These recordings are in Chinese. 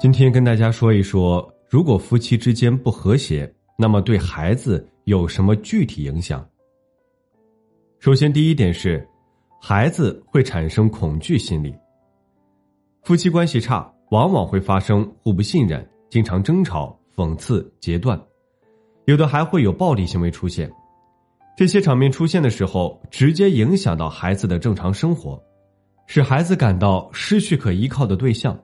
今天跟大家说一说，如果夫妻之间不和谐，那么对孩子有什么具体影响？首先，第一点是，孩子会产生恐惧心理。夫妻关系差，往往会发生互不信任，经常争吵、讽刺、截断，有的还会有暴力行为出现。这些场面出现的时候，直接影响到孩子的正常生活，使孩子感到失去可依靠的对象。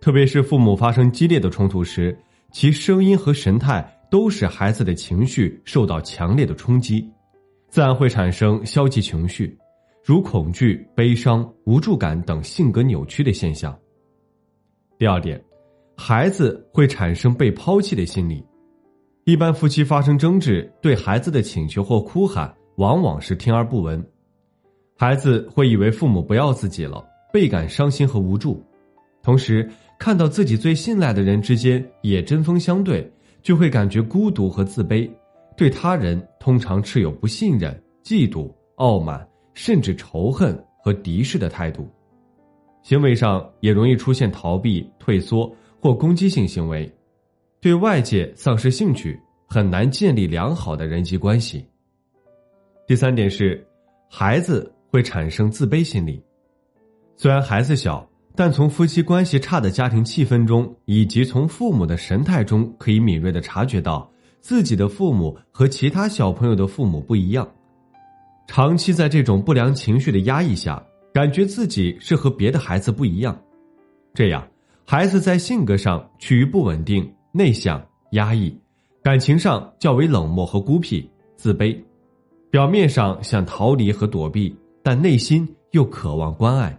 特别是父母发生激烈的冲突时，其声音和神态都使孩子的情绪受到强烈的冲击，自然会产生消极情绪，如恐惧、悲伤、无助感等性格扭曲的现象。第二点，孩子会产生被抛弃的心理。一般夫妻发生争执，对孩子的请求或哭喊，往往是听而不闻，孩子会以为父母不要自己了，倍感伤心和无助，同时。看到自己最信赖的人之间也针锋相对，就会感觉孤独和自卑，对他人通常持有不信任、嫉妒、傲慢，甚至仇恨和敌视的态度，行为上也容易出现逃避、退缩或攻击性行为，对外界丧失兴趣，很难建立良好的人际关系。第三点是，孩子会产生自卑心理，虽然孩子小。但从夫妻关系差的家庭气氛中，以及从父母的神态中，可以敏锐的察觉到自己的父母和其他小朋友的父母不一样。长期在这种不良情绪的压抑下，感觉自己是和别的孩子不一样，这样孩子在性格上趋于不稳定、内向、压抑，感情上较为冷漠和孤僻、自卑，表面上想逃离和躲避，但内心又渴望关爱。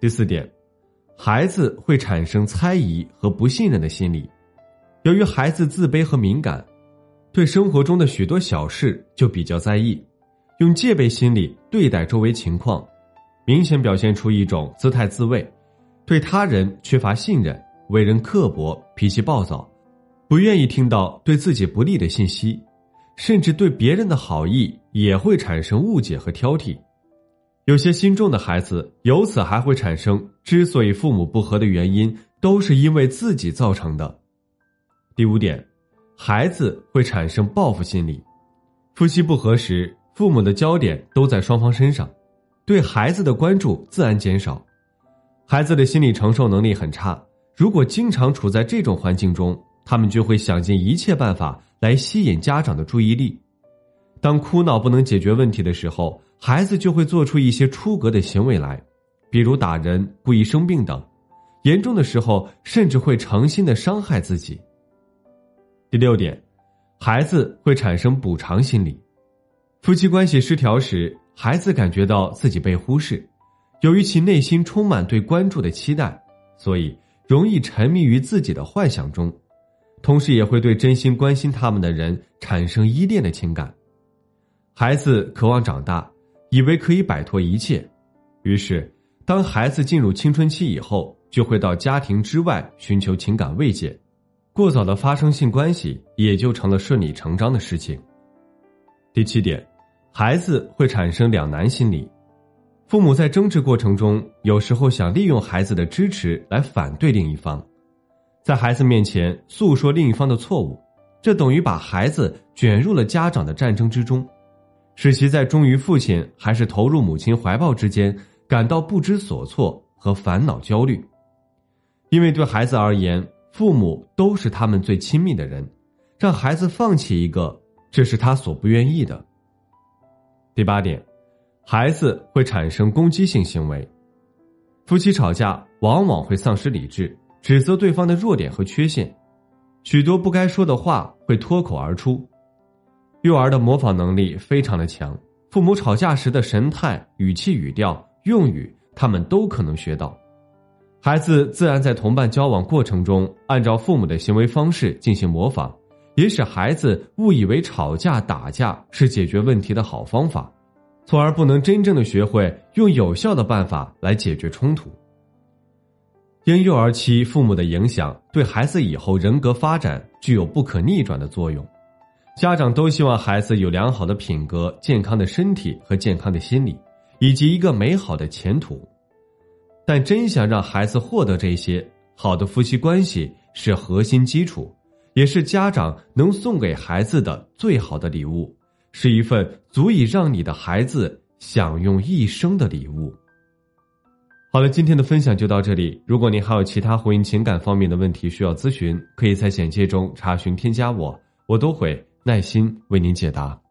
第四点，孩子会产生猜疑和不信任的心理。由于孩子自卑和敏感，对生活中的许多小事就比较在意，用戒备心理对待周围情况，明显表现出一种姿态自卫，对他人缺乏信任，为人刻薄，脾气暴躁，不愿意听到对自己不利的信息，甚至对别人的好意也会产生误解和挑剔。有些心重的孩子，由此还会产生之所以父母不和的原因，都是因为自己造成的。第五点，孩子会产生报复心理。夫妻不和时，父母的焦点都在双方身上，对孩子的关注自然减少。孩子的心理承受能力很差，如果经常处在这种环境中，他们就会想尽一切办法来吸引家长的注意力。当哭闹不能解决问题的时候，孩子就会做出一些出格的行为来，比如打人、故意生病等，严重的时候甚至会诚心的伤害自己。第六点，孩子会产生补偿心理，夫妻关系失调时，孩子感觉到自己被忽视，由于其内心充满对关注的期待，所以容易沉迷于自己的幻想中，同时也会对真心关心他们的人产生依恋的情感。孩子渴望长大。以为可以摆脱一切，于是，当孩子进入青春期以后，就会到家庭之外寻求情感慰藉，过早的发生性关系也就成了顺理成章的事情。第七点，孩子会产生两难心理，父母在争执过程中，有时候想利用孩子的支持来反对另一方，在孩子面前诉说另一方的错误，这等于把孩子卷入了家长的战争之中。使其在忠于父亲还是投入母亲怀抱之间感到不知所措和烦恼焦虑，因为对孩子而言，父母都是他们最亲密的人，让孩子放弃一个，这是他所不愿意的。第八点，孩子会产生攻击性行为，夫妻吵架往往会丧失理智，指责对方的弱点和缺陷，许多不该说的话会脱口而出。幼儿的模仿能力非常的强，父母吵架时的神态、语气、语调、用语，他们都可能学到。孩子自然在同伴交往过程中，按照父母的行为方式进行模仿，也使孩子误以为吵架打架是解决问题的好方法，从而不能真正的学会用有效的办法来解决冲突。婴幼儿期父母的影响对孩子以后人格发展具有不可逆转的作用，家长都希望孩子有良好的品格、健康的身体和健康的心理，以及一个美好的前途。但真想让孩子获得这些，好的夫妻关系是核心基础，也是家长能送给孩子的最好的礼物，是一份足以让你的孩子享用一生的礼物。好了，今天的分享就到这里。如果您还有其他婚姻情感方面的问题需要咨询，可以在简介中查询添加我，我都会耐心为您解答。